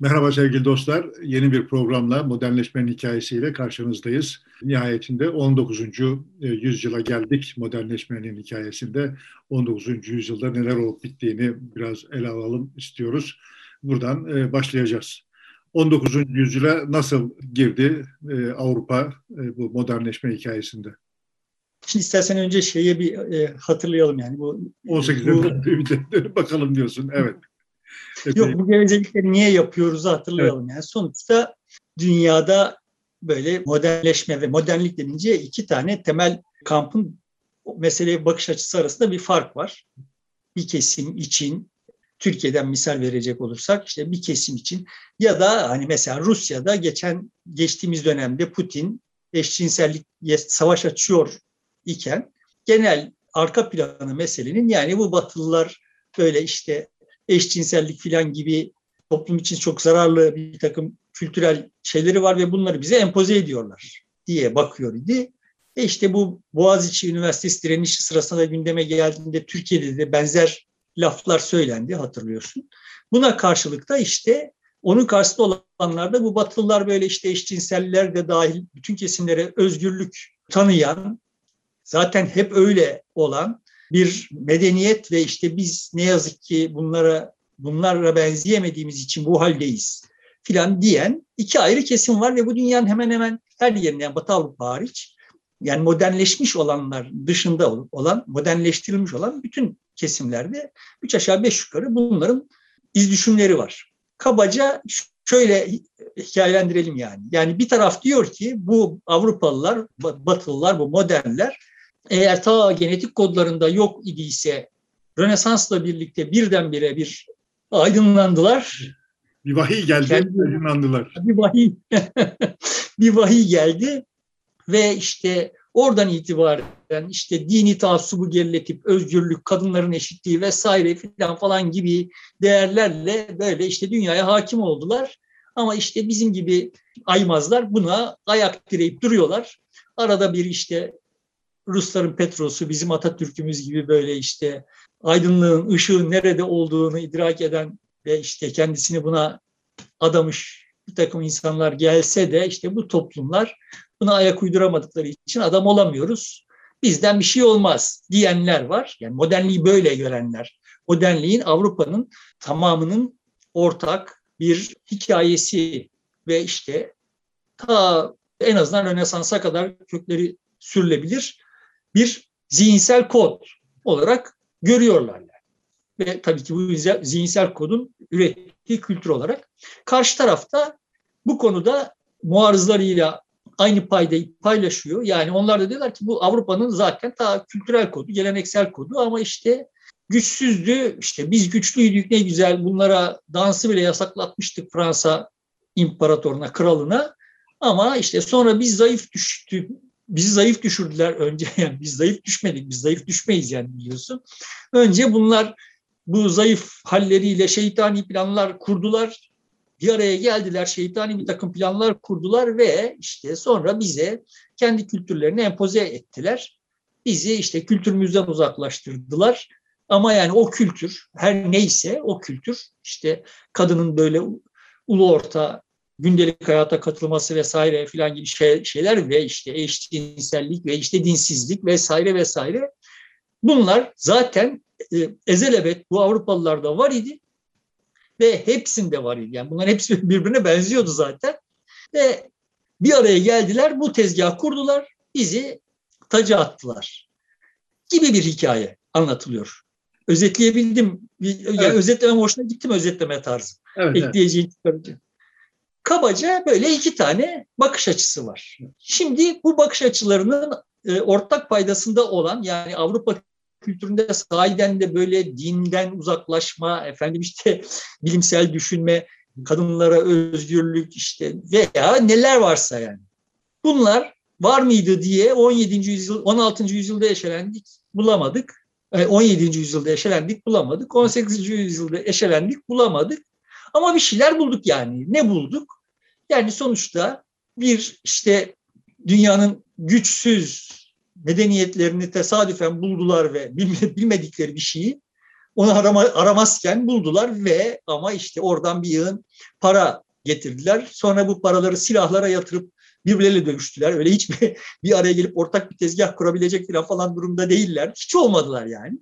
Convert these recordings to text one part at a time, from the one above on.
Merhaba sevgili dostlar. Yeni bir programla modernleşmenin hikayesiyle karşınızdayız. Nihayetinde 19. E, yüzyıla geldik modernleşmenin hikayesinde. 19. yüzyılda neler olup bittiğini biraz ele alalım istiyoruz. Buradan e, başlayacağız. 19. yüzyıla nasıl girdi e, Avrupa bu modernleşme hikayesinde? Şimdi istersen önce şeyi bir hatırlayalım yani bu 18. Bu, bakalım diyorsun. Evet. Yok bu gevezelikleri niye yapıyoruz hatırlayalım. Evet. Yani sonuçta dünyada böyle modernleşme ve modernlik denince iki tane temel kampın meseleye bakış açısı arasında bir fark var. Bir kesim için Türkiye'den misal verecek olursak işte bir kesim için ya da hani mesela Rusya'da geçen geçtiğimiz dönemde Putin eşcinsellik savaş açıyor iken genel arka planı meselenin yani bu Batılılar böyle işte eşcinsellik filan gibi toplum için çok zararlı bir takım kültürel şeyleri var ve bunları bize empoze ediyorlar diye bakıyor idi. E işte bu Boğaziçi Üniversitesi direnişi sırasında gündeme geldiğinde Türkiye'de de benzer laflar söylendi hatırlıyorsun. Buna karşılık da işte onun karşısında olanlarda bu Batılılar böyle işte eşcinseller de dahil bütün kesimlere özgürlük tanıyan, zaten hep öyle olan bir medeniyet ve işte biz ne yazık ki bunlara bunlarla benzeyemediğimiz için bu haldeyiz filan diyen iki ayrı kesim var ve bu dünyanın hemen hemen her yerinde yani Batı Avrupa hariç yani modernleşmiş olanlar dışında olan, modernleştirilmiş olan bütün kesimlerde üç aşağı beş yukarı bunların iz düşümleri var. Kabaca şöyle hikayelendirelim yani. Yani bir taraf diyor ki bu Avrupalılar, Batılılar, bu modernler eğer ta genetik kodlarında yok idiyse Rönesans'la birlikte birdenbire bir aydınlandılar. Bir vahiy geldi, Kendi, aydınlandılar. Bir vahiy, bir vahiy geldi ve işte oradan itibaren işte dini taassubu geriletip özgürlük, kadınların eşitliği vesaire filan falan gibi değerlerle böyle işte dünyaya hakim oldular. Ama işte bizim gibi aymazlar buna ayak direyip duruyorlar. Arada bir işte Rusların Petros'u bizim Atatürk'ümüz gibi böyle işte aydınlığın, ışığın nerede olduğunu idrak eden ve işte kendisini buna adamış bir takım insanlar gelse de işte bu toplumlar buna ayak uyduramadıkları için adam olamıyoruz. Bizden bir şey olmaz diyenler var. Yani modernliği böyle görenler. Modernliğin Avrupa'nın tamamının ortak bir hikayesi ve işte ta en azından Rönesans'a kadar kökleri sürülebilir bir zihinsel kod olarak görüyorlar. Yani. Ve tabii ki bu zihinsel kodun ürettiği kültür olarak. Karşı tarafta bu konuda muarızlarıyla aynı paydayı paylaşıyor. Yani onlar da diyorlar ki bu Avrupa'nın zaten ta kültürel kodu, geleneksel kodu ama işte güçsüzdü. İşte biz güçlüydük ne güzel bunlara dansı bile yasaklatmıştık Fransa imparatoruna, kralına. Ama işte sonra biz zayıf düştü, bizi zayıf düşürdüler önce. Yani biz zayıf düşmedik, biz zayıf düşmeyiz yani biliyorsun. Önce bunlar bu zayıf halleriyle şeytani planlar kurdular. Bir araya geldiler, şeytani bir takım planlar kurdular ve işte sonra bize kendi kültürlerini empoze ettiler. Bizi işte kültürümüzden uzaklaştırdılar. Ama yani o kültür, her neyse o kültür işte kadının böyle ulu orta gündelik hayata katılması vesaire filan gibi şey, şeyler ve işte eşcinsellik ve işte dinsizlik vesaire vesaire bunlar zaten e, ezelebet bu Avrupalılarda var idi ve hepsinde var idi. Yani bunların hepsi birbirine benziyordu zaten ve bir araya geldiler bu tezgah kurdular bizi taca attılar gibi bir hikaye anlatılıyor. Özetleyebildim. Yani evet. özetlemem hoşuna gittim özetleme tarzı. Evet, Ekleyeceğim evet. Kabaca böyle iki tane bakış açısı var. Şimdi bu bakış açılarının e, ortak paydasında olan yani Avrupa kültüründe sahiden de böyle dinden uzaklaşma, efendim işte bilimsel düşünme, kadınlara özgürlük işte veya neler varsa yani. Bunlar var mıydı diye 17. yüzyıl, 16. yüzyılda eşelendik, bulamadık. 17. E, yüzyılda eşelendik, bulamadık. 18. yüzyılda eşelendik, bulamadık. Ama bir şeyler bulduk yani. Ne bulduk? Yani sonuçta bir işte dünyanın güçsüz medeniyetlerini tesadüfen buldular ve bilmedikleri bir şeyi onu arama, aramazken buldular ve ama işte oradan bir yığın para getirdiler. Sonra bu paraları silahlara yatırıp birbirleriyle dövüştüler. Öyle hiçbir bir araya gelip ortak bir tezgah kurabilecek falan durumda değiller. Hiç olmadılar yani.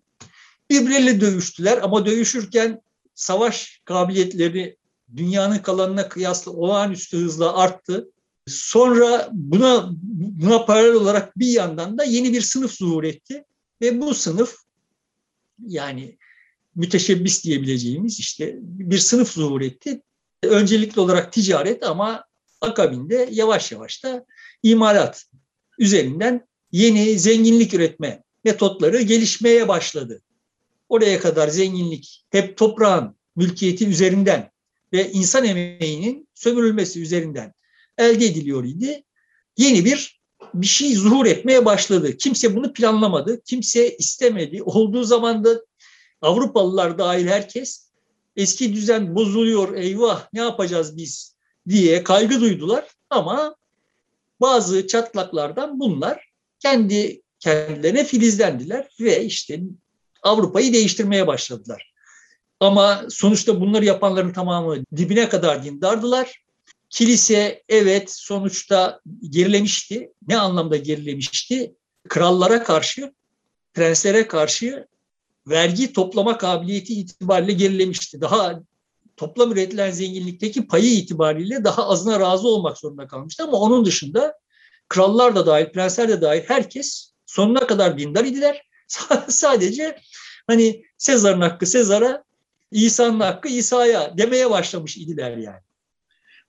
Birbirleriyle dövüştüler ama dövüşürken savaş kabiliyetleri dünyanın kalanına kıyasla olağanüstü hızla arttı. Sonra buna buna paralel olarak bir yandan da yeni bir sınıf zuhur etti ve bu sınıf yani müteşebbis diyebileceğimiz işte bir sınıf zuhur etti. Öncelikli olarak ticaret ama akabinde yavaş yavaş da imalat üzerinden yeni zenginlik üretme metotları gelişmeye başladı. Oraya kadar zenginlik hep toprağın mülkiyeti üzerinden ve insan emeğinin sömürülmesi üzerinden elde ediliyor idi. Yeni bir bir şey zuhur etmeye başladı. Kimse bunu planlamadı, kimse istemedi. Olduğu zaman da Avrupalılar dahil herkes eski düzen bozuluyor, eyvah ne yapacağız biz diye kaygı duydular. Ama bazı çatlaklardan bunlar kendi kendilerine filizlendiler ve işte Avrupa'yı değiştirmeye başladılar. Ama sonuçta bunları yapanların tamamı dibine kadar dindardılar. Kilise evet sonuçta gerilemişti. Ne anlamda gerilemişti? Krallara karşı, prenslere karşı vergi toplama kabiliyeti itibariyle gerilemişti. Daha toplam üretilen zenginlikteki payı itibariyle daha azına razı olmak zorunda kalmıştı. Ama onun dışında krallar da dahil, prensler de dahil herkes sonuna kadar dindar idiler. Sadece hani Sezar'ın hakkı Sezar'a, İsa'nın hakkı İsa'ya demeye başlamış idiler yani.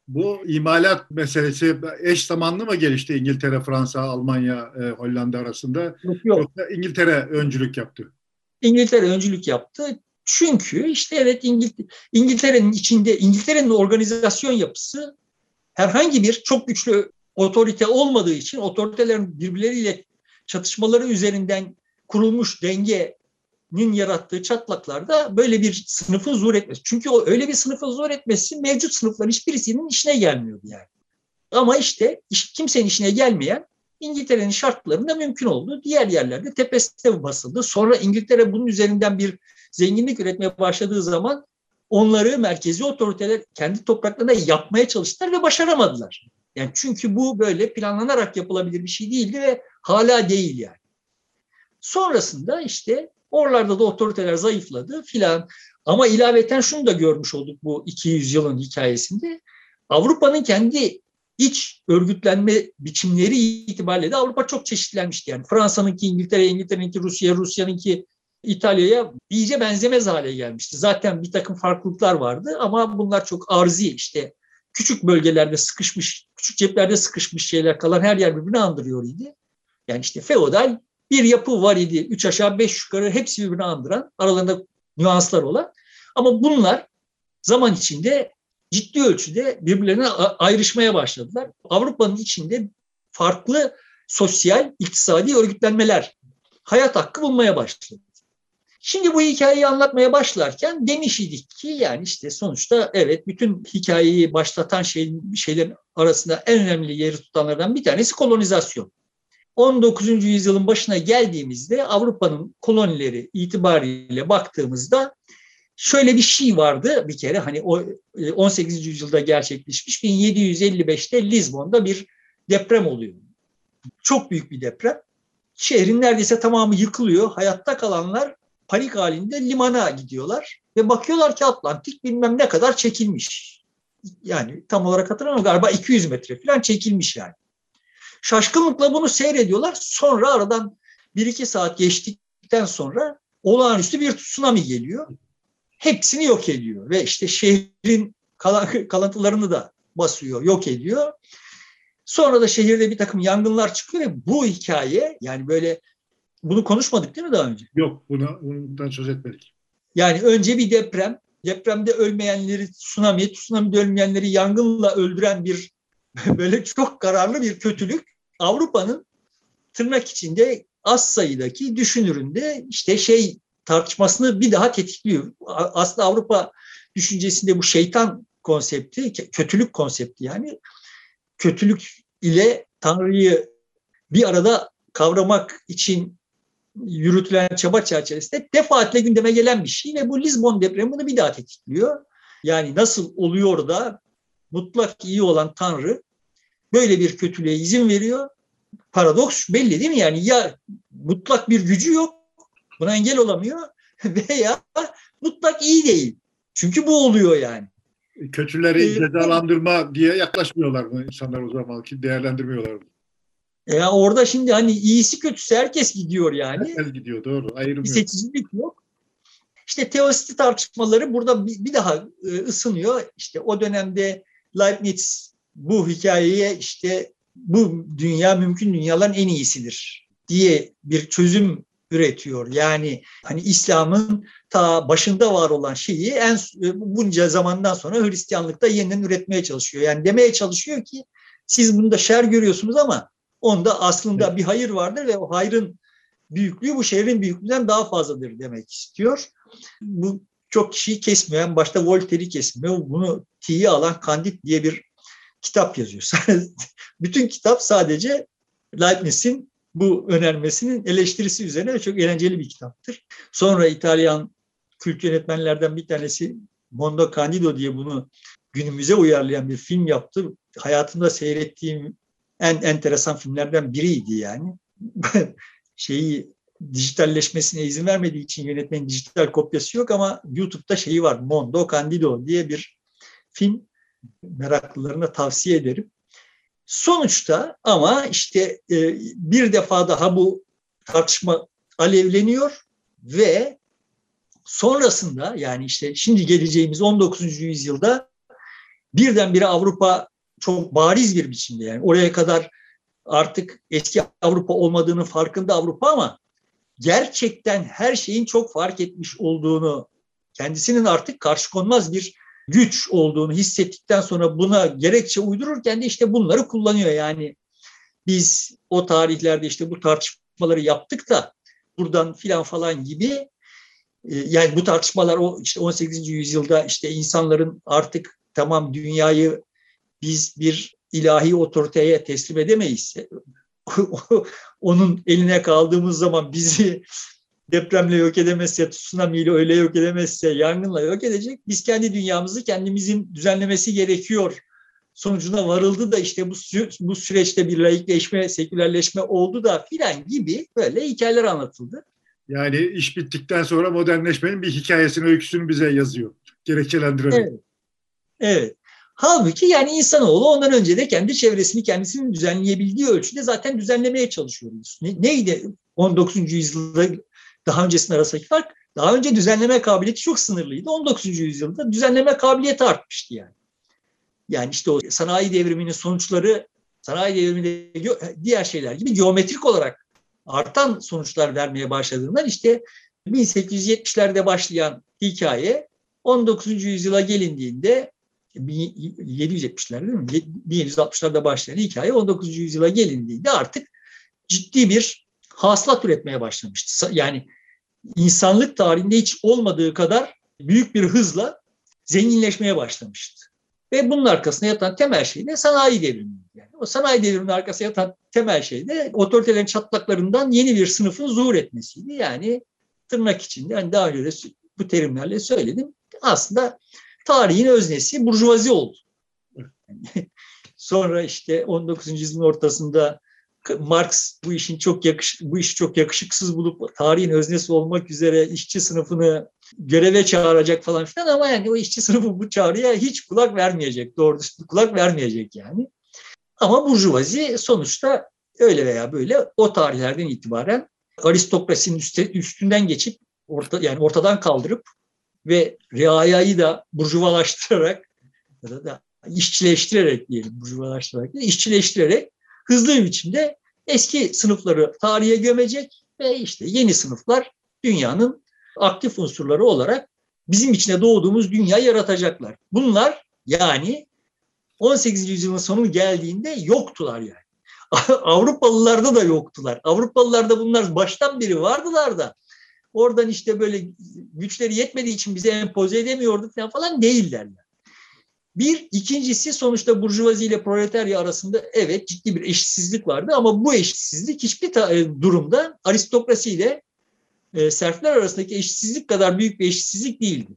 Bu imalat meselesi eş zamanlı mı gelişti İngiltere, Fransa, Almanya, e, Hollanda arasında? Yok, yok. Yoksa İngiltere öncülük yaptı. İngiltere öncülük yaptı. Çünkü işte evet İngiltere'nin içinde İngiltere'nin organizasyon yapısı herhangi bir çok güçlü otorite olmadığı için otoritelerin birbirleriyle çatışmaları üzerinden kurulmuş dengenin yarattığı çatlaklarda böyle bir sınıfın zuhur etmesi. Çünkü o öyle bir sınıfın zuhur etmesi mevcut sınıfların hiçbirisinin işine gelmiyordu yani. Ama işte kimsenin işine gelmeyen İngiltere'nin şartlarında mümkün oldu. Diğer yerlerde tepesine basıldı. Sonra İngiltere bunun üzerinden bir zenginlik üretmeye başladığı zaman onları merkezi otoriteler kendi topraklarında yapmaya çalıştılar ve başaramadılar. Yani çünkü bu böyle planlanarak yapılabilir bir şey değildi ve hala değil yani. Sonrasında işte oralarda da otoriteler zayıfladı filan. Ama ilaveten şunu da görmüş olduk bu 200 yılın hikayesinde. Avrupa'nın kendi iç örgütlenme biçimleri itibariyle de Avrupa çok çeşitlenmişti. Yani Fransa'nınki İngiltere, İngiltere'ninki Rusya, Rusya'nınki İtalya'ya iyice benzemez hale gelmişti. Zaten bir takım farklılıklar vardı ama bunlar çok arzi işte küçük bölgelerde sıkışmış, küçük ceplerde sıkışmış şeyler kalan her yer birbirini andırıyor idi. Yani işte feodal bir yapı var idi. Üç aşağı beş yukarı hepsi birbirini andıran, aralarında nüanslar olan. Ama bunlar zaman içinde ciddi ölçüde birbirlerine ayrışmaya başladılar. Avrupa'nın içinde farklı sosyal, iktisadi örgütlenmeler hayat hakkı bulmaya başladı. Şimdi bu hikayeyi anlatmaya başlarken demiş idik ki yani işte sonuçta evet bütün hikayeyi başlatan şey, şeylerin arasında en önemli yeri tutanlardan bir tanesi kolonizasyon. 19. yüzyılın başına geldiğimizde Avrupa'nın kolonileri itibariyle baktığımızda şöyle bir şey vardı bir kere hani o 18. E, yüzyılda gerçekleşmiş 1755'te Lizbon'da bir deprem oluyor. Çok büyük bir deprem. Şehrin neredeyse tamamı yıkılıyor. Hayatta kalanlar panik halinde limana gidiyorlar ve bakıyorlar ki Atlantik bilmem ne kadar çekilmiş. Yani tam olarak hatırlamıyorum galiba 200 metre falan çekilmiş yani. Şaşkınlıkla bunu seyrediyorlar. Sonra aradan 1-2 saat geçtikten sonra olağanüstü bir tsunami geliyor. Hepsini yok ediyor ve işte şehrin kalıntılarını da basıyor, yok ediyor. Sonra da şehirde bir takım yangınlar çıkıyor ve bu hikaye yani böyle bunu konuşmadık değil mi daha önce? Yok, buna, bundan söz etmedik. Yani önce bir deprem, depremde ölmeyenleri tsunami, tsunami'de ölmeyenleri yangınla öldüren bir böyle çok kararlı bir kötülük Avrupa'nın tırnak içinde az sayıdaki düşünüründe işte şey tartışmasını bir daha tetikliyor. Aslında Avrupa düşüncesinde bu şeytan konsepti, kötülük konsepti yani kötülük ile Tanrı'yı bir arada kavramak için yürütülen çaba çerçevesinde defaatle gündeme gelen bir şey ve bu Lisbon depremi bunu bir daha tetikliyor. Yani nasıl oluyor da mutlak iyi olan Tanrı böyle bir kötülüğe izin veriyor. Paradoks belli değil mi? Yani ya mutlak bir gücü yok, buna engel olamıyor veya mutlak iyi değil. Çünkü bu oluyor yani. Kötüleri ee, cezalandırma diye yaklaşmıyorlar mı insanlar o zaman ki değerlendirmiyorlar mı? Ya orada şimdi hani iyisi kötüsü herkes gidiyor yani. Herkes gidiyor doğru. Ayrım bir seçicilik yok. İşte teositi tartışmaları burada bir daha e, ısınıyor. İşte o dönemde Leibniz bu hikayeye işte bu dünya mümkün dünyaların en iyisidir diye bir çözüm üretiyor. Yani hani İslam'ın ta başında var olan şeyi en e, bunca zamandan sonra Hristiyanlıkta yeniden üretmeye çalışıyor. Yani demeye çalışıyor ki siz bunda şer görüyorsunuz ama onda aslında evet. bir hayır vardır ve o hayrın büyüklüğü bu şehrin büyüklüğünden daha fazladır demek istiyor. Bu çok kişiyi kesmiyor. Yani başta Voltaire'i kesmiyor. Bunu tiye alan Candide diye bir kitap yazıyor. Bütün kitap sadece Leibniz'in bu önermesinin eleştirisi üzerine çok eğlenceli bir kitaptır. Sonra İtalyan kült yönetmenlerden bir tanesi Mondo Candido diye bunu günümüze uyarlayan bir film yaptı. Hayatımda seyrettiğim en enteresan filmlerden biriydi yani. Şeyi dijitalleşmesine izin vermediği için yönetmenin dijital kopyası yok ama YouTube'da şeyi var. Mondo Candido diye bir film meraklılarına tavsiye ederim. Sonuçta ama işte e, bir defa daha bu tartışma alevleniyor ve sonrasında yani işte şimdi geleceğimiz 19. yüzyılda birdenbire Avrupa çok bariz bir biçimde yani oraya kadar artık eski Avrupa olmadığının farkında Avrupa ama gerçekten her şeyin çok fark etmiş olduğunu kendisinin artık karşı konmaz bir güç olduğunu hissettikten sonra buna gerekçe uydururken de işte bunları kullanıyor. Yani biz o tarihlerde işte bu tartışmaları yaptık da buradan filan falan gibi e, yani bu tartışmalar o işte 18. yüzyılda işte insanların artık tamam dünyayı biz bir ilahi otoriteye teslim edemeyiz. Onun eline kaldığımız zaman bizi depremle yok edemezse, tsunamiyle öyle yok edemezse, yangınla yok edecek. Biz kendi dünyamızı kendimizin düzenlemesi gerekiyor sonucuna varıldı da işte bu, bu süreçte bir laikleşme, sekülerleşme oldu da filan gibi böyle hikayeler anlatıldı. Yani iş bittikten sonra modernleşmenin bir hikayesini, öyküsünü bize yazıyor. Gerekçelendirerek. Evet. evet. Halbuki yani insanoğlu ondan önce de kendi çevresini kendisinin düzenleyebildiği ölçüde zaten düzenlemeye çalışıyoruz. Ne, neydi 19. yüzyılda daha öncesinin arasındaki fark daha önce düzenleme kabiliyeti çok sınırlıydı. 19. yüzyılda düzenleme kabiliyeti artmıştı yani. Yani işte o sanayi devriminin sonuçları sanayi devriminde diğer şeyler gibi geometrik olarak artan sonuçlar vermeye başladığından işte 1870'lerde başlayan hikaye 19. yüzyıla gelindiğinde 1770'lerde değil mi? 1760'larda başlayan hikaye 19. yüzyıla gelindiğinde artık ciddi bir hasılat üretmeye başlamıştı. Yani insanlık tarihinde hiç olmadığı kadar büyük bir hızla zenginleşmeye başlamıştı. Ve bunun arkasında yatan temel şey de sanayi devrimi. Yani o sanayi devriminin arkasında yatan temel şey de otoritelerin çatlaklarından yeni bir sınıfın zuhur etmesiydi. Yani tırnak içinde hani daha önce de bu terimlerle söyledim. Aslında tarihin öznesi burjuvazi oldu. Sonra işte 19. yüzyılın ortasında Marx bu işin çok yakış bu işi çok yakışıksız bulup tarihin öznesi olmak üzere işçi sınıfını göreve çağıracak falan filan ama yani o işçi sınıfı bu çağrıya hiç kulak vermeyecek. Doğru kulak vermeyecek yani. Ama burjuvazi sonuçta öyle veya böyle o tarihlerden itibaren aristokrasinin üstünden geçip orta, yani ortadan kaldırıp ve riayayı da burjuvalaştırarak ya da, da işçileştirerek diyelim burjuvalaştırarak işçileştirerek hızlı bir biçimde eski sınıfları tarihe gömecek ve işte yeni sınıflar dünyanın aktif unsurları olarak bizim içine doğduğumuz dünya yaratacaklar. Bunlar yani 18. yüzyılın sonu geldiğinde yoktular yani. Avrupalılarda da yoktular. Avrupalılarda bunlar baştan beri vardılar da oradan işte böyle güçleri yetmediği için bize empoze edemiyordu falan, falan değiller. Yani. Bir, ikincisi sonuçta burjuvazi ile proletarya arasında evet ciddi bir eşitsizlik vardı ama bu eşitsizlik hiçbir e, durumda aristokrasi ile e, serfler arasındaki eşitsizlik kadar büyük bir eşitsizlik değildi.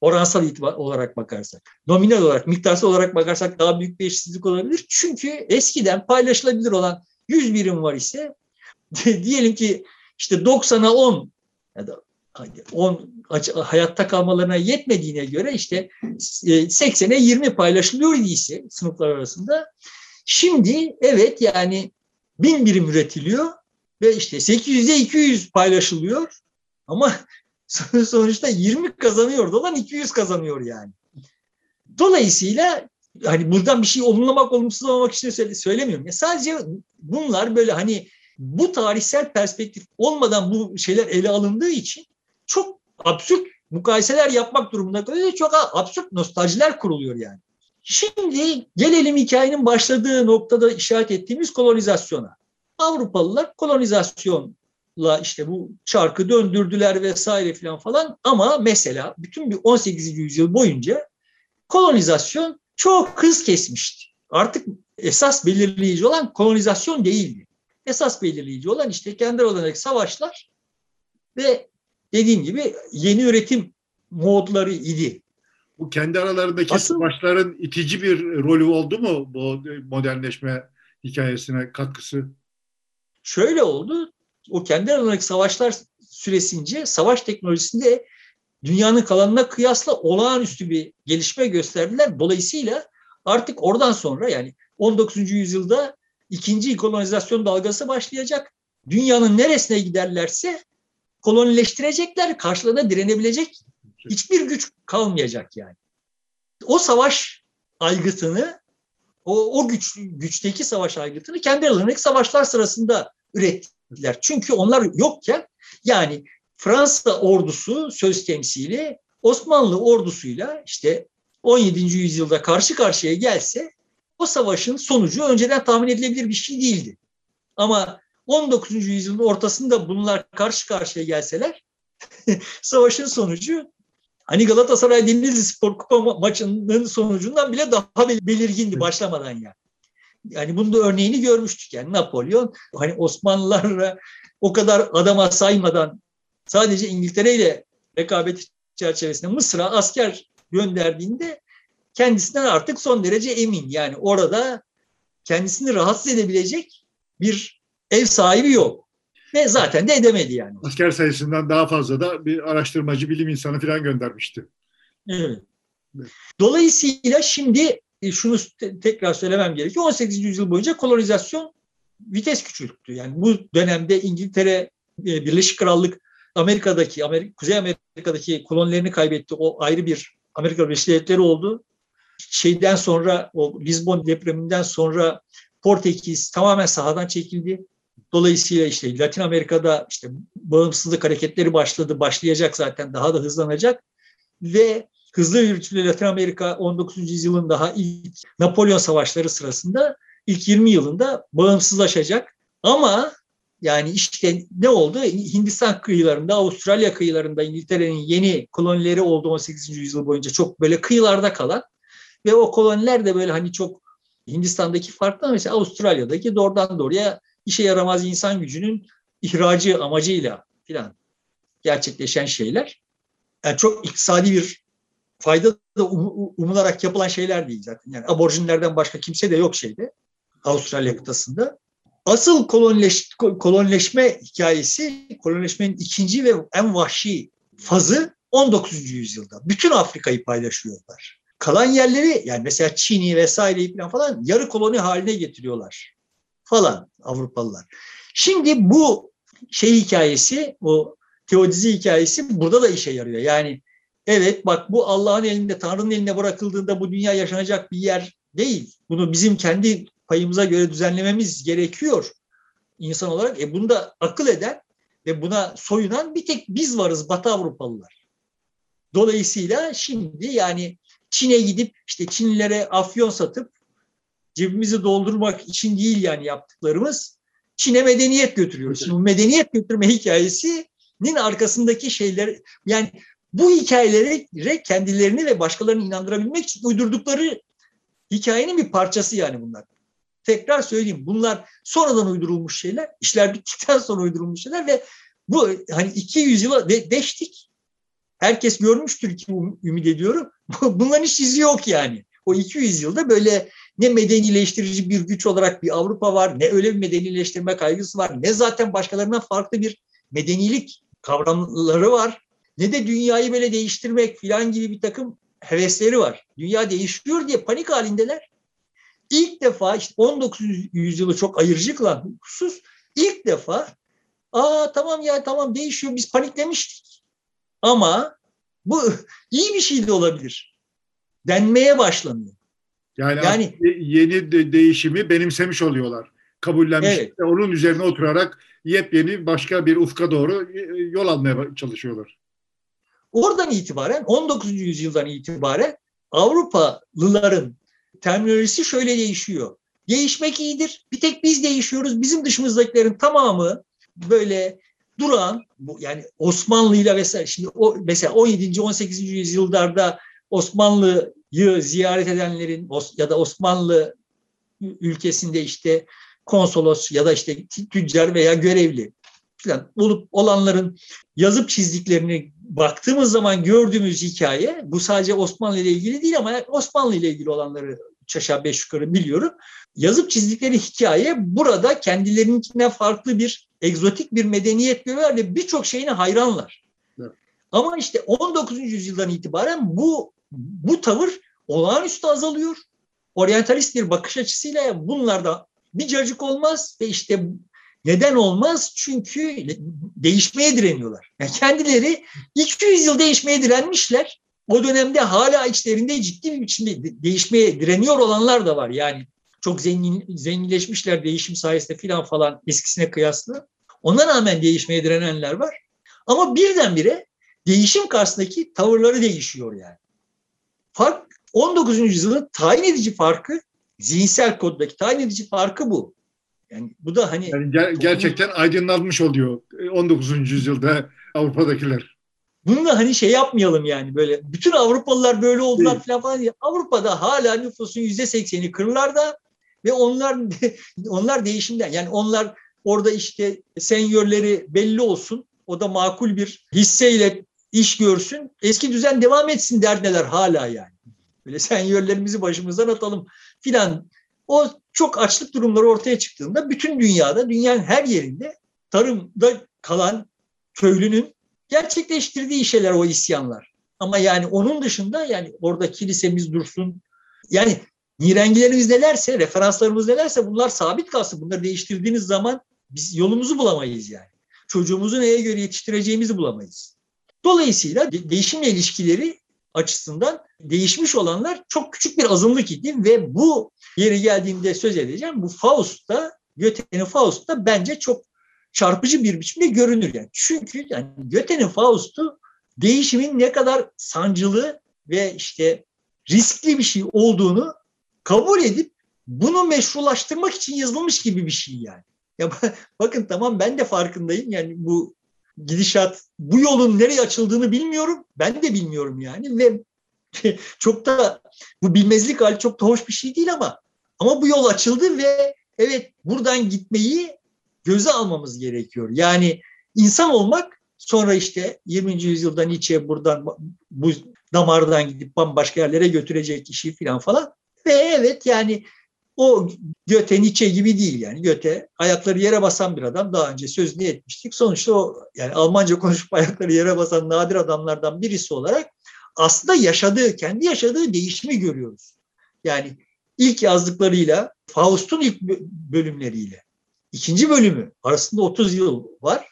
Oransal olarak bakarsak. Nominal olarak, miktarsal olarak bakarsak daha büyük bir eşitsizlik olabilir. Çünkü eskiden paylaşılabilir olan 100 birim var ise diyelim ki işte 90'a 10 ya da 10 hayatta kalmalarına yetmediğine göre işte 80'e 20 paylaşılıyor ise sınıflar arasında. Şimdi evet yani bin birim üretiliyor ve işte 800'e 200 paylaşılıyor ama sonuçta 20 kazanıyor olan 200 kazanıyor yani. Dolayısıyla hani buradan bir şey olumlamak olumsuzlamak için söylemiyorum. Ya sadece bunlar böyle hani bu tarihsel perspektif olmadan bu şeyler ele alındığı için çok absürt mukayeseler yapmak durumunda kalıyor. Çok absürt nostaljiler kuruluyor yani. Şimdi gelelim hikayenin başladığı noktada işaret ettiğimiz kolonizasyona. Avrupalılar kolonizasyonla işte bu çarkı döndürdüler vesaire falan falan ama mesela bütün bir 18. yüzyıl boyunca kolonizasyon çok hız kesmişti. Artık esas belirleyici olan kolonizasyon değildi. Esas belirleyici olan işte kendi aralarındaki savaşlar ve dediğim gibi yeni üretim modları idi. Bu kendi aralarındaki Asıl, savaşların itici bir rolü oldu mu bu modernleşme hikayesine katkısı? Şöyle oldu. O kendi aralarındaki savaşlar süresince savaş teknolojisinde dünyanın kalanına kıyasla olağanüstü bir gelişme gösterdiler. Dolayısıyla artık oradan sonra yani 19. yüzyılda ikinci kolonizasyon dalgası başlayacak. Dünyanın neresine giderlerse kolonileştirecekler, karşılığında direnebilecek hiçbir güç kalmayacak yani. O savaş aygıtını, o, o güç, güçteki savaş aygıtını kendi aralarındaki savaşlar sırasında ürettiler. Çünkü onlar yokken yani Fransa ordusu söz temsili Osmanlı ordusuyla işte 17. yüzyılda karşı karşıya gelse o savaşın sonucu önceden tahmin edilebilir bir şey değildi. Ama 19. yüzyılın ortasında bunlar karşı karşıya gelseler savaşın sonucu hani Galatasaray Denizli Spor Kupa maçının sonucundan bile daha belirgindi başlamadan yani. Yani bunun da örneğini görmüştük yani Napolyon hani Osmanlılarla o kadar adama saymadan sadece İngiltere ile rekabet çerçevesinde Mısır'a asker gönderdiğinde kendisinden artık son derece emin. Yani orada kendisini rahatsız edebilecek bir ev sahibi yok. Ve zaten de edemedi yani. Asker sayısından daha fazla da bir araştırmacı, bilim insanı falan göndermişti. Evet. Dolayısıyla şimdi e, şunu tekrar söylemem gerekiyor. 18. yüzyıl boyunca kolonizasyon vites küçülttü. Yani bu dönemde İngiltere, e, Birleşik Krallık Amerika'daki, Amerika, Kuzey Amerika'daki kolonilerini kaybetti. O ayrı bir Amerika Birleşik Devletleri oldu. Şeyden sonra, o Lisbon depreminden sonra Portekiz tamamen sahadan çekildi. Dolayısıyla işte Latin Amerika'da işte bağımsızlık hareketleri başladı, başlayacak zaten daha da hızlanacak ve hızlı yürütülü Latin Amerika 19. yüzyılın daha ilk Napolyon savaşları sırasında ilk 20 yılında bağımsızlaşacak. Ama yani işte ne oldu? Hindistan kıyılarında, Avustralya kıyılarında İngiltere'nin yeni kolonileri oldu 18. yüzyıl boyunca çok böyle kıyılarda kalan ve o koloniler de böyle hani çok Hindistan'daki farklı mesela Avustralya'daki doğrudan doğruya işe yaramaz insan gücünün ihracı amacıyla filan gerçekleşen şeyler. Yani çok iktisadi bir fayda da um, umularak yapılan şeyler değil zaten. Yani aborjinlerden başka kimse de yok şeyde Avustralya kıtasında. Asıl kolonileş, kolonileşme hikayesi, kolonileşmenin ikinci ve en vahşi fazı 19. yüzyılda. Bütün Afrika'yı paylaşıyorlar. Kalan yerleri yani mesela Çin'i vesaireyi falan falan yarı koloni haline getiriyorlar falan Avrupalılar. Şimdi bu şey hikayesi, o teodizi hikayesi burada da işe yarıyor. Yani evet bak bu Allah'ın elinde, Tanrı'nın eline bırakıldığında bu dünya yaşanacak bir yer değil. Bunu bizim kendi payımıza göre düzenlememiz gerekiyor insan olarak. E bunu da akıl eden ve buna soyunan bir tek biz varız Batı Avrupalılar. Dolayısıyla şimdi yani Çin'e gidip işte Çinlilere afyon satıp cebimizi doldurmak için değil yani yaptıklarımız. Çin'e medeniyet götürüyoruz. Şimdi bu medeniyet götürme hikayesinin arkasındaki şeyler yani bu hikayelere kendilerini ve başkalarını inandırabilmek için uydurdukları hikayenin bir parçası yani bunlar. Tekrar söyleyeyim bunlar sonradan uydurulmuş şeyler, işler bittikten sonra uydurulmuş şeyler ve bu hani 200 yıla de, deştik. Herkes görmüştür ki ümit ediyorum. Bunların hiç izi yok yani. O 200 yılda böyle ne medenileştirici bir güç olarak bir Avrupa var, ne öyle bir medenileştirme kaygısı var, ne zaten başkalarından farklı bir medenilik kavramları var, ne de dünyayı böyle değiştirmek filan gibi bir takım hevesleri var. Dünya değişiyor diye panik halindeler. İlk defa işte 19. yüzyılı çok ayırıcı kılan husus ilk defa aa tamam ya tamam değişiyor biz paniklemiştik. Ama bu iyi bir şey de olabilir. Denmeye başlanıyor. Yani, yani yeni de değişimi benimsemiş oluyorlar. Kabullenmiş. Evet. Onun üzerine oturarak yepyeni başka bir ufka doğru yol almaya çalışıyorlar. Oradan itibaren 19. yüzyıldan itibaren Avrupalıların terminolojisi şöyle değişiyor. Değişmek iyidir. Bir tek biz değişiyoruz. Bizim dışımızdakilerin tamamı böyle duran bu yani Osmanlı ile vesaire şimdi o mesela 17. 18. yüzyıllarda Osmanlı'yı ziyaret edenlerin ya da Osmanlı ülkesinde işte konsolos ya da işte tüccar veya görevli falan olup olanların yazıp çizdiklerini baktığımız zaman gördüğümüz hikaye bu sadece Osmanlı ile ilgili değil ama Osmanlı ile ilgili olanları çaşa beş yukarı biliyorum. Yazıp çizdikleri hikaye burada kendilerininkinden farklı bir egzotik bir medeniyet görüyorlar ve birçok şeyine hayranlar. Evet. Ama işte 19. yüzyıldan itibaren bu bu tavır olağanüstü azalıyor. Oryantalist bir bakış açısıyla bunlarda bir cacık olmaz ve işte neden olmaz? Çünkü değişmeye direniyorlar. Yani kendileri 200 yıl değişmeye direnmişler. O dönemde hala içlerinde ciddi bir biçimde değişmeye direniyor olanlar da var. Yani çok zengin, zenginleşmişler değişim sayesinde filan falan eskisine kıyasla. Ona rağmen değişmeye direnenler var. Ama birdenbire değişim karşısındaki tavırları değişiyor yani. Fark 19. yüzyılın tayin edici farkı zihinsel koddaki tayin edici farkı bu. Yani bu da hani yani ger- gerçekten aydınlanmış oluyor 19. yüzyılda Avrupa'dakiler. Bunu da hani şey yapmayalım yani böyle bütün Avrupalılar böyle oldular falan falan diye. Avrupa'da hala nüfusun yüzde sekseni kırlarda ve onlar onlar değişimden yani onlar orada işte senyörleri belli olsun o da makul bir hisseyle iş görsün eski düzen devam etsin derneler hala yani. Böyle senyörlerimizi başımızdan atalım filan. O çok açlık durumları ortaya çıktığında bütün dünyada, dünyanın her yerinde tarımda kalan köylünün gerçekleştirdiği şeyler o isyanlar. Ama yani onun dışında yani orada kilisemiz dursun. Yani nirengilerimiz nelerse, referanslarımız nelerse bunlar sabit kalsın. Bunları değiştirdiğiniz zaman biz yolumuzu bulamayız yani. Çocuğumuzu neye göre yetiştireceğimizi bulamayız. Dolayısıyla de- değişimle ilişkileri açısından değişmiş olanlar çok küçük bir azınlık idi ve bu yeri geldiğimde söz edeceğim. Bu Faust'ta, Goethe'nin Faust'ta bence çok çarpıcı bir biçimde görünür yani. Çünkü yani Goethe'nin Faust'u değişimin ne kadar sancılı ve işte riskli bir şey olduğunu kabul edip bunu meşrulaştırmak için yazılmış gibi bir şey yani. Ya bakın tamam ben de farkındayım yani bu gidişat bu yolun nereye açıldığını bilmiyorum. Ben de bilmiyorum yani ve çok da bu bilmezlik hali çok da hoş bir şey değil ama ama bu yol açıldı ve evet buradan gitmeyi göze almamız gerekiyor. Yani insan olmak sonra işte 20. yüzyıldan içe buradan bu damardan gidip bambaşka yerlere götürecek kişi falan falan. Ve evet yani o Göte Nietzsche gibi değil yani. Göte ayakları yere basan bir adam. Daha önce sözünü etmiştik. Sonuçta o yani Almanca konuşup ayakları yere basan nadir adamlardan birisi olarak aslında yaşadığı, kendi yaşadığı değişimi görüyoruz. Yani ilk yazdıklarıyla, Faust'un ilk bölümleriyle, ikinci bölümü arasında 30 yıl var.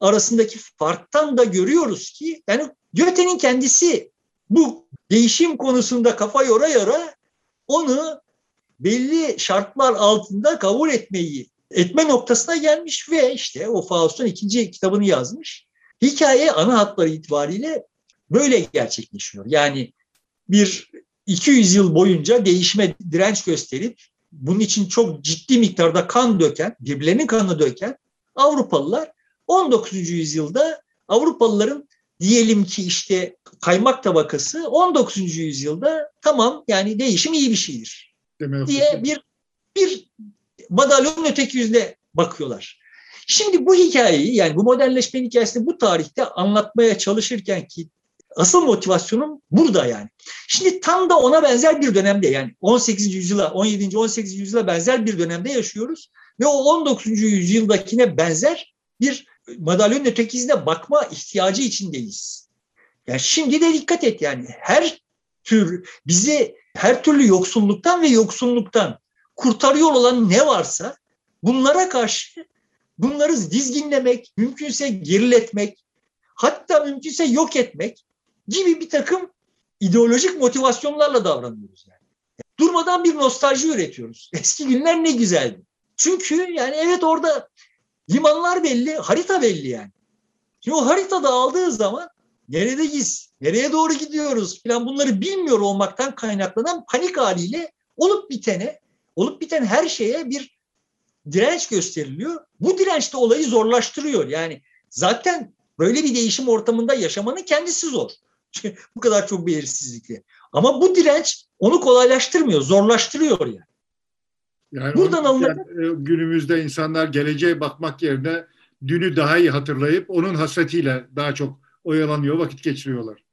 Arasındaki farktan da görüyoruz ki yani Göte'nin kendisi bu değişim konusunda kafa yora yora onu belli şartlar altında kabul etmeyi etme noktasına gelmiş ve işte o Faust'un ikinci kitabını yazmış. Hikaye ana hatları itibariyle böyle gerçekleşiyor. Yani bir 200 yıl boyunca değişime direnç gösterip bunun için çok ciddi miktarda kan döken, birbirlerinin kanını döken Avrupalılar 19. yüzyılda Avrupalıların diyelim ki işte kaymak tabakası 19. yüzyılda tamam yani değişim iyi bir şeydir diye bir bir madalyonun öteki yüzüne bakıyorlar. Şimdi bu hikayeyi yani bu modernleşmenin hikayesini bu tarihte anlatmaya çalışırken ki asıl motivasyonum burada yani. Şimdi tam da ona benzer bir dönemde yani 18. yüzyıla 17. 18. yüzyıla benzer bir dönemde yaşıyoruz ve o 19. yüzyıldakine benzer bir madalyonun ötekizine bakma ihtiyacı içindeyiz. Yani şimdi de dikkat et yani her tür bizi her türlü yoksulluktan ve yoksulluktan kurtarıyor olan ne varsa bunlara karşı bunları dizginlemek, mümkünse geriletmek, hatta mümkünse yok etmek gibi bir takım ideolojik motivasyonlarla davranıyoruz yani. Durmadan bir nostalji üretiyoruz. Eski günler ne güzeldi. Çünkü yani evet orada limanlar belli, harita belli yani. Şimdi o haritada aldığı zaman neredeyiz, nereye doğru gidiyoruz falan bunları bilmiyor olmaktan kaynaklanan panik haliyle olup bitene, olup biten her şeye bir direnç gösteriliyor. Bu direnç de olayı zorlaştırıyor. Yani zaten böyle bir değişim ortamında yaşamanın kendisi zor. bu kadar çok belirsizlikle. Ama bu direnç onu kolaylaştırmıyor, zorlaştırıyor yani. Yani Buradan alınacak... Yani, e, günümüzde insanlar geleceğe bakmak yerine dünü daha iyi hatırlayıp onun hasretiyle daha çok oyalanıyor, vakit geçiriyorlar.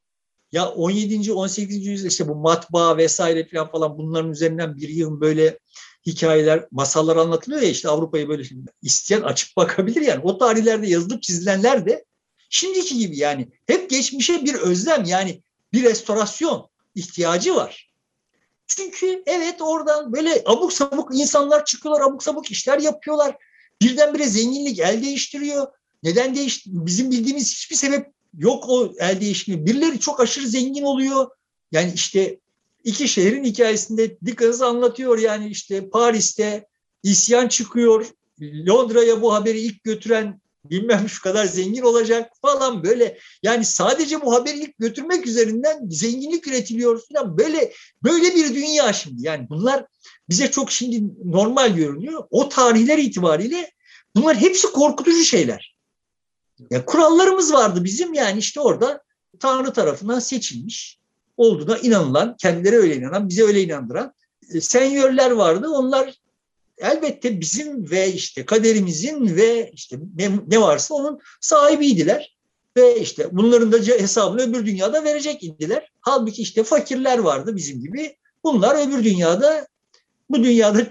Ya 17. 18. yüzyılda işte bu matbaa vesaire falan falan bunların üzerinden bir yığın böyle hikayeler, masallar anlatılıyor ya işte Avrupa'yı böyle şimdi isteyen açıp bakabilir yani. O tarihlerde yazılıp çizilenler de şimdiki gibi yani hep geçmişe bir özlem yani bir restorasyon ihtiyacı var. Çünkü evet oradan böyle abuk sabuk insanlar çıkıyorlar, abuk sabuk işler yapıyorlar. Birdenbire zenginlik el değiştiriyor. Neden değiş? Bizim bildiğimiz hiçbir sebep yok o el değişimi. Birileri çok aşırı zengin oluyor. Yani işte iki şehrin hikayesinde Dickens anlatıyor yani işte Paris'te isyan çıkıyor. Londra'ya bu haberi ilk götüren bilmem şu kadar zengin olacak falan böyle yani sadece bu haberi ilk götürmek üzerinden zenginlik üretiliyor falan böyle böyle bir dünya şimdi yani bunlar bize çok şimdi normal görünüyor. O tarihler itibariyle bunlar hepsi korkutucu şeyler. Ya kurallarımız vardı bizim yani işte orada Tanrı tarafından seçilmiş olduğuna inanılan, kendileri öyle inanan, bize öyle inandıran e, senyörler vardı. Onlar elbette bizim ve işte kaderimizin ve işte ne, varsa onun sahibiydiler. Ve işte bunların da hesabını öbür dünyada verecek idiler. Halbuki işte fakirler vardı bizim gibi. Bunlar öbür dünyada bu dünyada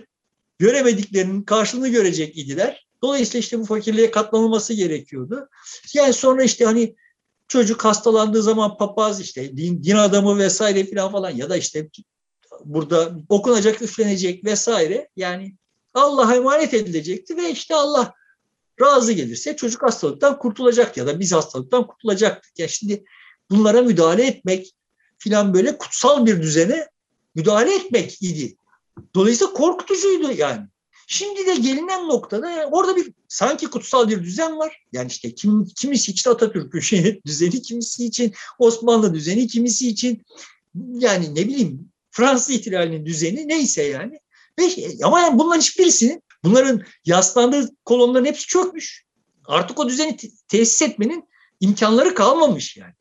göremediklerinin karşılığını görecek idiler. Dolayısıyla işte bu fakirliğe katlanılması gerekiyordu. Yani sonra işte hani çocuk hastalandığı zaman papaz işte din, din adamı vesaire filan falan ya da işte burada okunacak, üflenecek vesaire yani Allah'a emanet edilecekti ve işte Allah razı gelirse çocuk hastalıktan kurtulacaktı ya da biz hastalıktan kurtulacaktık. Ya şimdi bunlara müdahale etmek filan böyle kutsal bir düzene müdahale etmek idi. Dolayısıyla korkutucuydu yani. Şimdi de gelinen noktada yani orada bir sanki kutsal bir düzen var. Yani işte kim, kimisi için Atatürk'ün şey, düzeni, kimisi için Osmanlı düzeni, kimisi için yani ne bileyim Fransız ihtilalinin düzeni neyse yani. Ve, ama yani bunların hiçbirisinin bunların yaslandığı kolonların hepsi çökmüş. Artık o düzeni tesis etmenin imkanları kalmamış yani.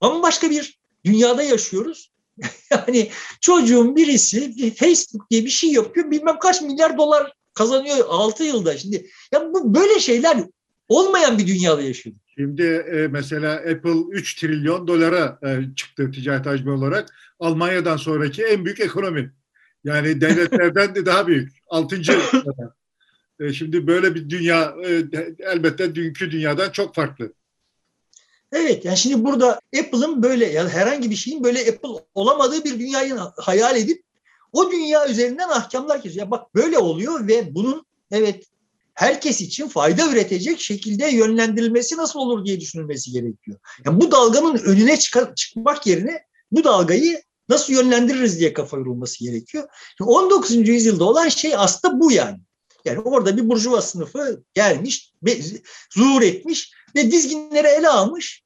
Ama başka bir dünyada yaşıyoruz. yani çocuğun birisi Facebook diye bir şey yapıyor. Bilmem kaç milyar dolar kazanıyor 6 yılda. Şimdi ya bu böyle şeyler olmayan bir dünyada yaşıyoruz. Şimdi e, mesela Apple 3 trilyon dolara e, çıktı ticaret hacmi olarak. Almanya'dan sonraki en büyük ekonomi. Yani devletlerden de daha büyük. Altıncı. e, şimdi böyle bir dünya e, elbette dünkü dünyadan çok farklı. Evet yani şimdi burada Apple'ın böyle ya yani herhangi bir şeyin böyle Apple olamadığı bir dünyayı hayal edip o dünya üzerinden ahkamlar kesiyor. Ya bak böyle oluyor ve bunun evet herkes için fayda üretecek şekilde yönlendirilmesi nasıl olur diye düşünülmesi gerekiyor. Yani bu dalganın önüne çıkar, çıkmak yerine bu dalgayı nasıl yönlendiririz diye kafa yorulması gerekiyor. 19. yüzyılda olan şey aslında bu yani. Yani orada bir burjuva sınıfı gelmiş, zuhur etmiş ve dizginleri ele almış.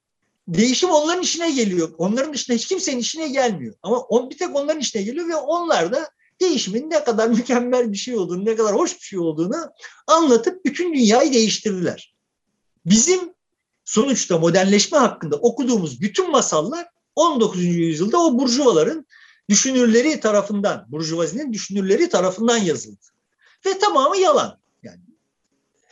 Değişim onların işine geliyor. Onların işine hiç kimsenin işine gelmiyor. Ama on, bir tek onların işine geliyor ve onlar da değişimin ne kadar mükemmel bir şey olduğunu, ne kadar hoş bir şey olduğunu anlatıp bütün dünyayı değiştirdiler. Bizim sonuçta modernleşme hakkında okuduğumuz bütün masallar 19. yüzyılda o burjuvaların düşünürleri tarafından, burjuvazinin düşünürleri tarafından yazıldı. Ve tamamı yalan.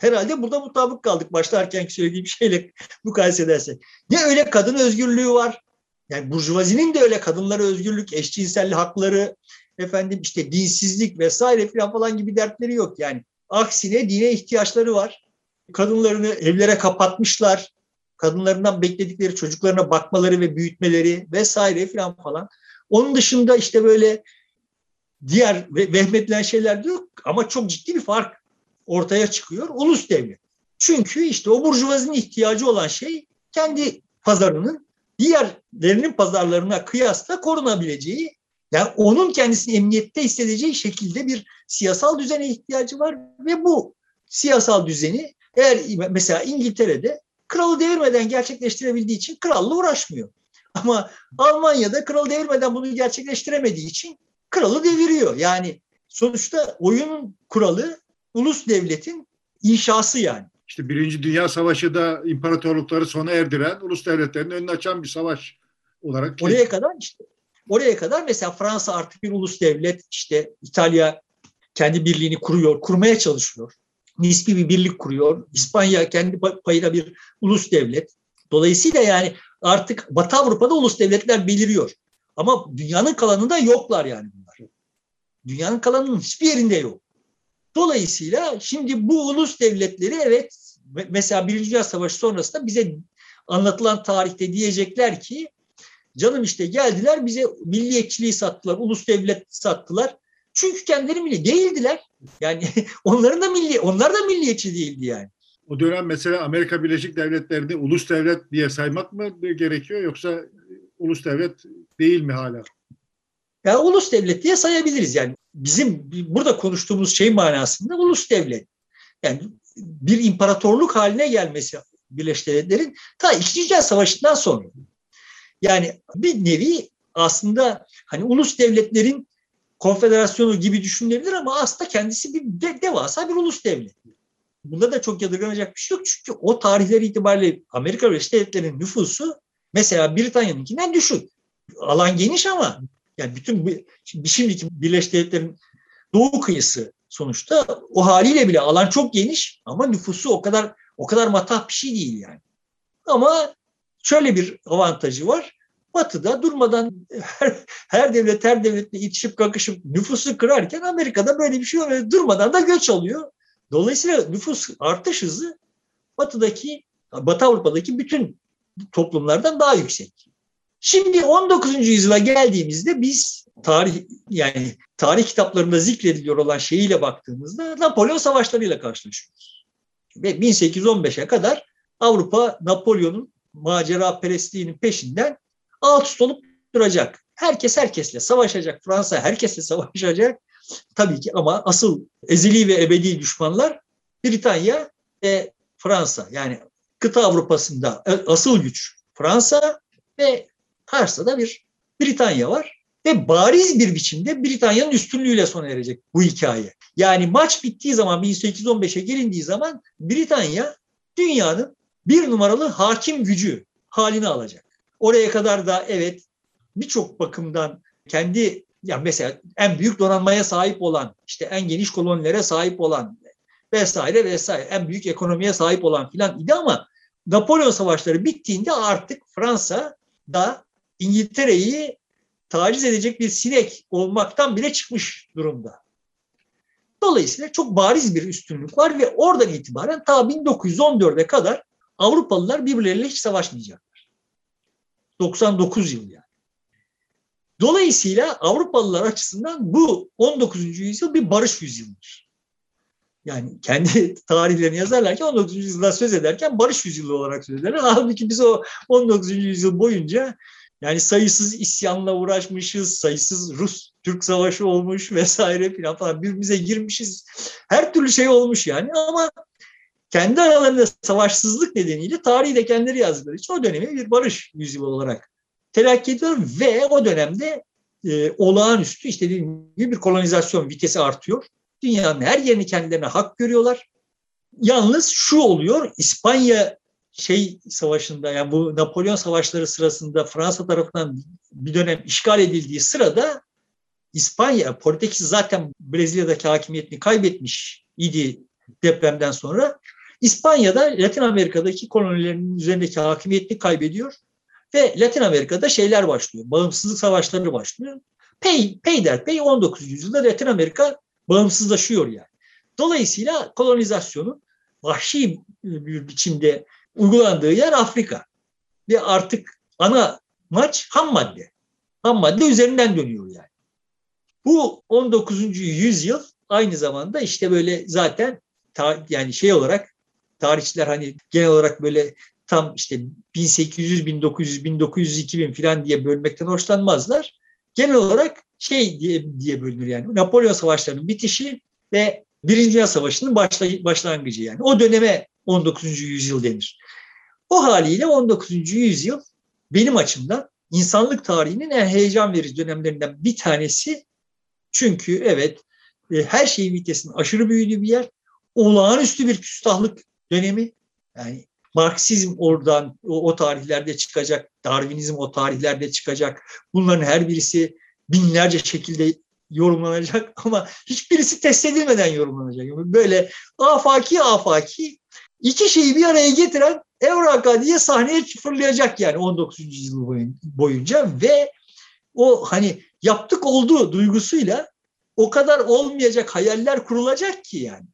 Herhalde burada mutabık kaldık başlarken söylediğim şeyle mukayese edersek. Ne öyle kadın özgürlüğü var. Yani burjuvazinin de öyle kadınlara özgürlük, eşcinsel hakları, efendim işte dinsizlik vesaire falan falan gibi dertleri yok yani. Aksine dine ihtiyaçları var. Kadınlarını evlere kapatmışlar. Kadınlarından bekledikleri çocuklarına bakmaları ve büyütmeleri vesaire falan falan. Onun dışında işte böyle diğer vehmedilen şeyler de yok ama çok ciddi bir fark ortaya çıkıyor. Ulus devlet. Çünkü işte o burjuvazinin ihtiyacı olan şey kendi pazarının diğerlerinin pazarlarına kıyasla korunabileceği yani onun kendisini emniyette hissedeceği şekilde bir siyasal düzene ihtiyacı var ve bu siyasal düzeni eğer mesela İngiltere'de kralı devirmeden gerçekleştirebildiği için kralla uğraşmıyor. Ama Almanya'da kralı devirmeden bunu gerçekleştiremediği için kralı deviriyor. Yani sonuçta oyunun kuralı ulus devletin inşası yani. İşte Birinci Dünya Savaşı da imparatorlukları sona erdiren, ulus devletlerinin önünü açan bir savaş olarak. Oraya kadar işte oraya kadar mesela Fransa artık bir ulus devlet, işte İtalya kendi birliğini kuruyor, kurmaya çalışıyor. Nispi bir birlik kuruyor. İspanya kendi payına bir ulus devlet. Dolayısıyla yani artık Batı Avrupa'da ulus devletler beliriyor. Ama dünyanın kalanında yoklar yani bunlar. Dünyanın kalanının hiçbir yerinde yok. Dolayısıyla şimdi bu ulus devletleri evet mesela Birinci Dünya Savaşı sonrasında bize anlatılan tarihte diyecekler ki canım işte geldiler bize milliyetçiliği sattılar, ulus devlet sattılar. Çünkü kendileri milli değildiler. Yani onların da milli, onlar da milliyetçi değildi yani. O dönem mesela Amerika Birleşik Devletleri'ni ulus devlet diye saymak mı gerekiyor yoksa ulus devlet değil mi hala? Ya ulus devlet diye sayabiliriz yani. Bizim burada konuştuğumuz şey manasında ulus devlet. Yani bir imparatorluk haline gelmesi Birleşik Devletler'in ta İkinci Dünya Savaşı'ndan sonra. Yani bir nevi aslında hani ulus devletlerin konfederasyonu gibi düşünülebilir ama aslında kendisi bir de, devasa bir ulus devlet. Bunda da çok yadırganacak bir şey yok. Çünkü o tarihler itibariyle Amerika Birleşik Devletleri'nin nüfusu mesela Britanya'nınkinden düşük. Alan geniş ama yani bütün şimdiki Birleşik Devletler'in doğu kıyısı sonuçta o haliyle bile alan çok geniş ama nüfusu o kadar o kadar matah bir şey değil yani. Ama şöyle bir avantajı var. Batı'da durmadan her, her devlet her devletle itişip kakışıp nüfusu kırarken Amerika'da böyle bir şey yok. Durmadan da göç alıyor. Dolayısıyla nüfus artış hızı Batı'daki, Batı Avrupa'daki bütün toplumlardan daha yüksek. Şimdi 19. yüzyıla geldiğimizde biz tarih yani tarih kitaplarında zikrediliyor olan şeyiyle baktığımızda Napolyon savaşlarıyla karşılaşıyoruz. Ve 1815'e kadar Avrupa Napolyon'un macera perestliğinin peşinden alt üst olup duracak. Herkes herkesle savaşacak. Fransa herkesle savaşacak. Tabii ki ama asıl ezeli ve ebedi düşmanlar Britanya ve Fransa. Yani kıta Avrupa'sında asıl güç Fransa ve karşısında bir Britanya var. Ve bariz bir biçimde Britanya'nın üstünlüğüyle sona erecek bu hikaye. Yani maç bittiği zaman 1815'e gelindiği zaman Britanya dünyanın bir numaralı hakim gücü halini alacak. Oraya kadar da evet birçok bakımdan kendi ya mesela en büyük donanmaya sahip olan, işte en geniş kolonilere sahip olan vesaire vesaire en büyük ekonomiye sahip olan filan idi ama Napolyon savaşları bittiğinde artık Fransa da İngiltere'yi taciz edecek bir sinek olmaktan bile çıkmış durumda. Dolayısıyla çok bariz bir üstünlük var ve oradan itibaren ta 1914'e kadar Avrupalılar birbirleriyle hiç savaşmayacaklar. 99 yıl yani. Dolayısıyla Avrupalılar açısından bu 19. yüzyıl bir barış yüzyılıdır. Yani kendi tarihlerini yazarlarken 19. yüzyıldan söz ederken barış yüzyılı olarak söz ederler. Halbuki biz o 19. yüzyıl boyunca yani sayısız isyanla uğraşmışız, sayısız Rus-Türk savaşı olmuş vesaire filan falan birbirimize girmişiz. Her türlü şey olmuş yani ama kendi aralarında savaşsızlık nedeniyle tarihi de kendileri yazdıkları için o dönemi bir barış yüzyılı olarak telakki ediyor ve o dönemde e, olağanüstü işte dediğim gibi bir kolonizasyon vitesi artıyor. Dünyanın her yerini kendilerine hak görüyorlar. Yalnız şu oluyor, İspanya şey savaşında yani bu Napolyon savaşları sırasında Fransa tarafından bir dönem işgal edildiği sırada İspanya, Portekiz zaten Brezilya'daki hakimiyetini kaybetmiş idi depremden sonra. İspanya'da Latin Amerika'daki kolonilerinin üzerindeki hakimiyetini kaybediyor ve Latin Amerika'da şeyler başlıyor. Bağımsızlık savaşları başlıyor. Pey, peyderpey 19. yüzyılda Latin Amerika bağımsızlaşıyor yani. Dolayısıyla kolonizasyonun vahşi bir biçimde uygulandığı yer Afrika. Ve artık ana maç ham madde. Ham madde üzerinden dönüyor yani. Bu 19. yüzyıl aynı zamanda işte böyle zaten ta, yani şey olarak tarihçiler hani genel olarak böyle tam işte 1800, 1900, 1900, 2000 falan diye bölmekten hoşlanmazlar. Genel olarak şey diye, diye bölünür yani. Napolyon Savaşları'nın bitişi ve Birinci Dünya Savaşı'nın başlangıcı yani. O döneme 19. yüzyıl denir. O haliyle 19. yüzyıl benim açımdan insanlık tarihinin en heyecan verici dönemlerinden bir tanesi. Çünkü evet e, her şeyin vitesinin aşırı büyüdüğü bir yer. Olağanüstü bir küstahlık dönemi. Yani Marksizm oradan o, o tarihlerde çıkacak, Darwinizm o tarihlerde çıkacak. Bunların her birisi binlerce şekilde yorumlanacak ama hiçbirisi test edilmeden yorumlanacak. Böyle afaki afaki iki şeyi bir araya getiren Evraka diye sahneye fırlayacak yani 19. yüzyıl boyunca ve o hani yaptık olduğu duygusuyla o kadar olmayacak hayaller kurulacak ki yani.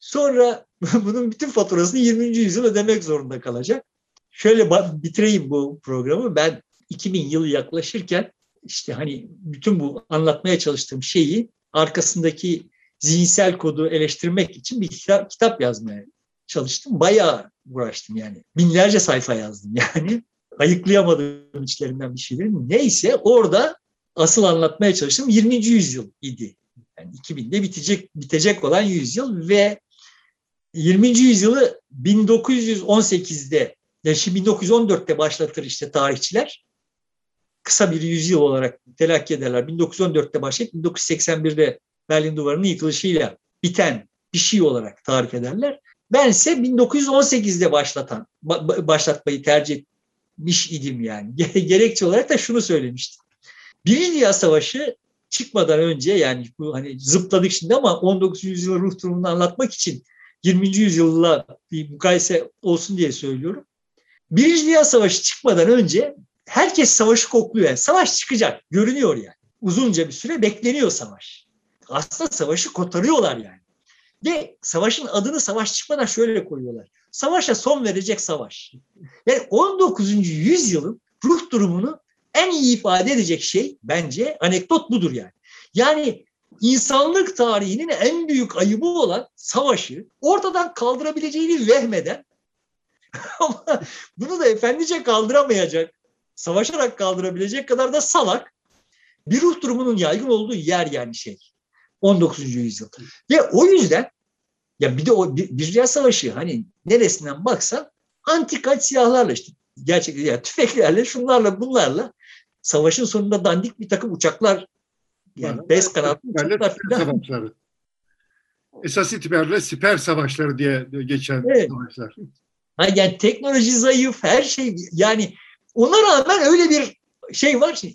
Sonra bunun bütün faturasını 20. yüzyıl ödemek zorunda kalacak. Şöyle bitireyim bu programı. Ben 2000 yılı yaklaşırken işte hani bütün bu anlatmaya çalıştığım şeyi arkasındaki zihinsel kodu eleştirmek için bir kitap, kitap yazmaya çalıştım. Bayağı uğraştım yani. Binlerce sayfa yazdım yani. Ayıklayamadığım içlerinden bir şeyleri. Neyse orada asıl anlatmaya çalıştım 20. yüzyıl idi. Yani 2000'de bitecek bitecek olan yüzyıl ve 20. yüzyılı 1918'de yani 1914'te başlatır işte tarihçiler. Kısa bir yüzyıl olarak telakki ederler. 1914'te başlayıp 1981'de Berlin Duvarı'nın yıkılışıyla biten bir şey olarak tarif ederler. Ben ise 1918'de başlatan, başlatmayı tercih etmiş idim yani. Gerekçe olarak da şunu söylemiştim. Birinci Dünya Savaşı çıkmadan önce yani bu hani zıpladık şimdi ama 19. yüzyıl ruh durumunu anlatmak için 20. yüzyılla bir mukayese olsun diye söylüyorum. Birinci Dünya Savaşı çıkmadan önce herkes savaşı kokluyor. Yani savaş çıkacak, görünüyor yani. Uzunca bir süre bekleniyor savaş. Aslında savaşı kotarıyorlar yani. Ve savaşın adını savaş çıkmadan şöyle koyuyorlar. Savaşa son verecek savaş. Yani 19. yüzyılın ruh durumunu en iyi ifade edecek şey bence anekdot budur yani. Yani insanlık tarihinin en büyük ayıbı olan savaşı ortadan kaldırabileceğini vehmeden ama bunu da efendice kaldıramayacak, savaşarak kaldırabilecek kadar da salak bir ruh durumunun yaygın olduğu yer yani şey. 19. yüzyıl. Ve o yüzden ya bir de o bir, bir Dünya Savaşı hani neresinden baksan antika silahlarla işte gerçekten ya tüfeklerle şunlarla bunlarla savaşın sonunda dandik bir takım uçaklar yani bez kanatlı uçaklar savaşları. Esas itibariyle siper savaşları diye geçen evet. savaşlar. Ha, yani teknoloji zayıf, her şey yani ona rağmen öyle bir şey var ki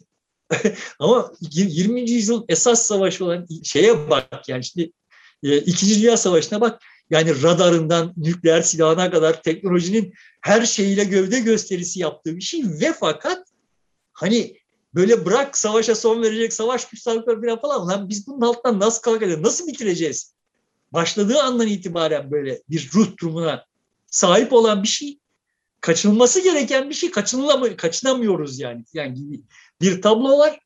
ama 20. yüzyıl esas savaşı olan şeye bak yani şimdi e, İkinci Dünya Savaşı'na bak yani radarından nükleer silahına kadar teknolojinin her şeyiyle gövde gösterisi yaptığı bir şey ve fakat hani böyle bırak savaşa son verecek savaş güçlükleri falan lan biz bunun altından nasıl kalkacağız nasıl bitireceğiz? başladığı andan itibaren böyle bir ruh durumuna sahip olan bir şey kaçınılması gereken bir şey kaçınılamıyor, kaçınamıyoruz yani yani gibi bir tablo var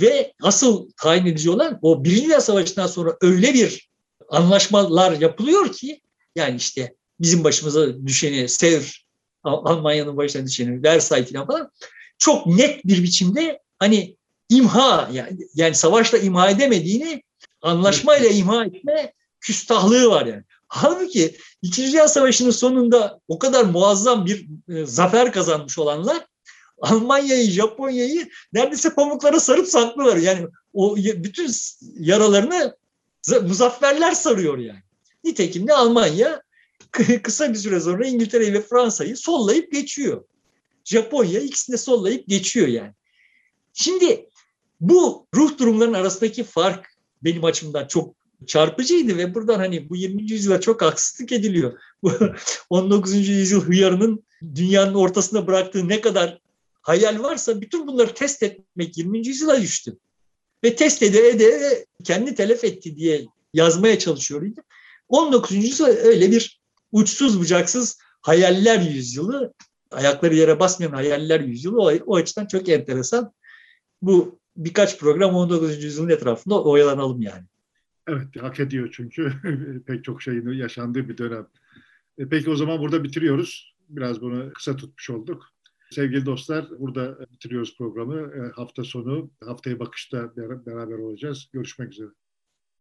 ve asıl tayin edici olan o Birinci Dünya Savaşı'ndan sonra öyle bir anlaşmalar yapılıyor ki yani işte bizim başımıza düşeni Sevr, Almanya'nın başına düşeni Versailles falan çok net bir biçimde hani imha yani, yani savaşla imha edemediğini anlaşmayla imha etme küstahlığı var yani. Halbuki İkinci Dünya Savaşı'nın sonunda o kadar muazzam bir e, zafer kazanmış olanlar Almanya'yı, Japonya'yı neredeyse pamuklara sarıp saklıyorlar. Yani o bütün yaralarını muzafferler sarıyor yani. Nitekim de Almanya kısa bir süre sonra İngiltere ve Fransa'yı sollayıp geçiyor. Japonya ikisini de sollayıp geçiyor yani. Şimdi bu ruh durumlarının arasındaki fark benim açımdan çok çarpıcıydı ve buradan hani bu 20. yüzyıla çok haksızlık ediliyor. Bu 19. yüzyıl hıyarının dünyanın ortasına bıraktığı ne kadar hayal varsa bütün bunları test etmek 20. yüzyıla düştü. Ve test ede ede kendi telef etti diye yazmaya çalışıyor 19. yüzyıl öyle bir uçsuz bucaksız hayaller yüzyılı, ayakları yere basmayan hayaller yüzyılı o, o açıdan çok enteresan. Bu birkaç program 19. yüzyılın etrafında oyalanalım yani. Evet, hak ediyor çünkü pek çok şeyin yaşandığı bir dönem. E, peki o zaman burada bitiriyoruz. Biraz bunu kısa tutmuş olduk. Sevgili dostlar, burada bitiriyoruz programı. E, hafta sonu, haftaya bakışta beraber olacağız. Görüşmek üzere.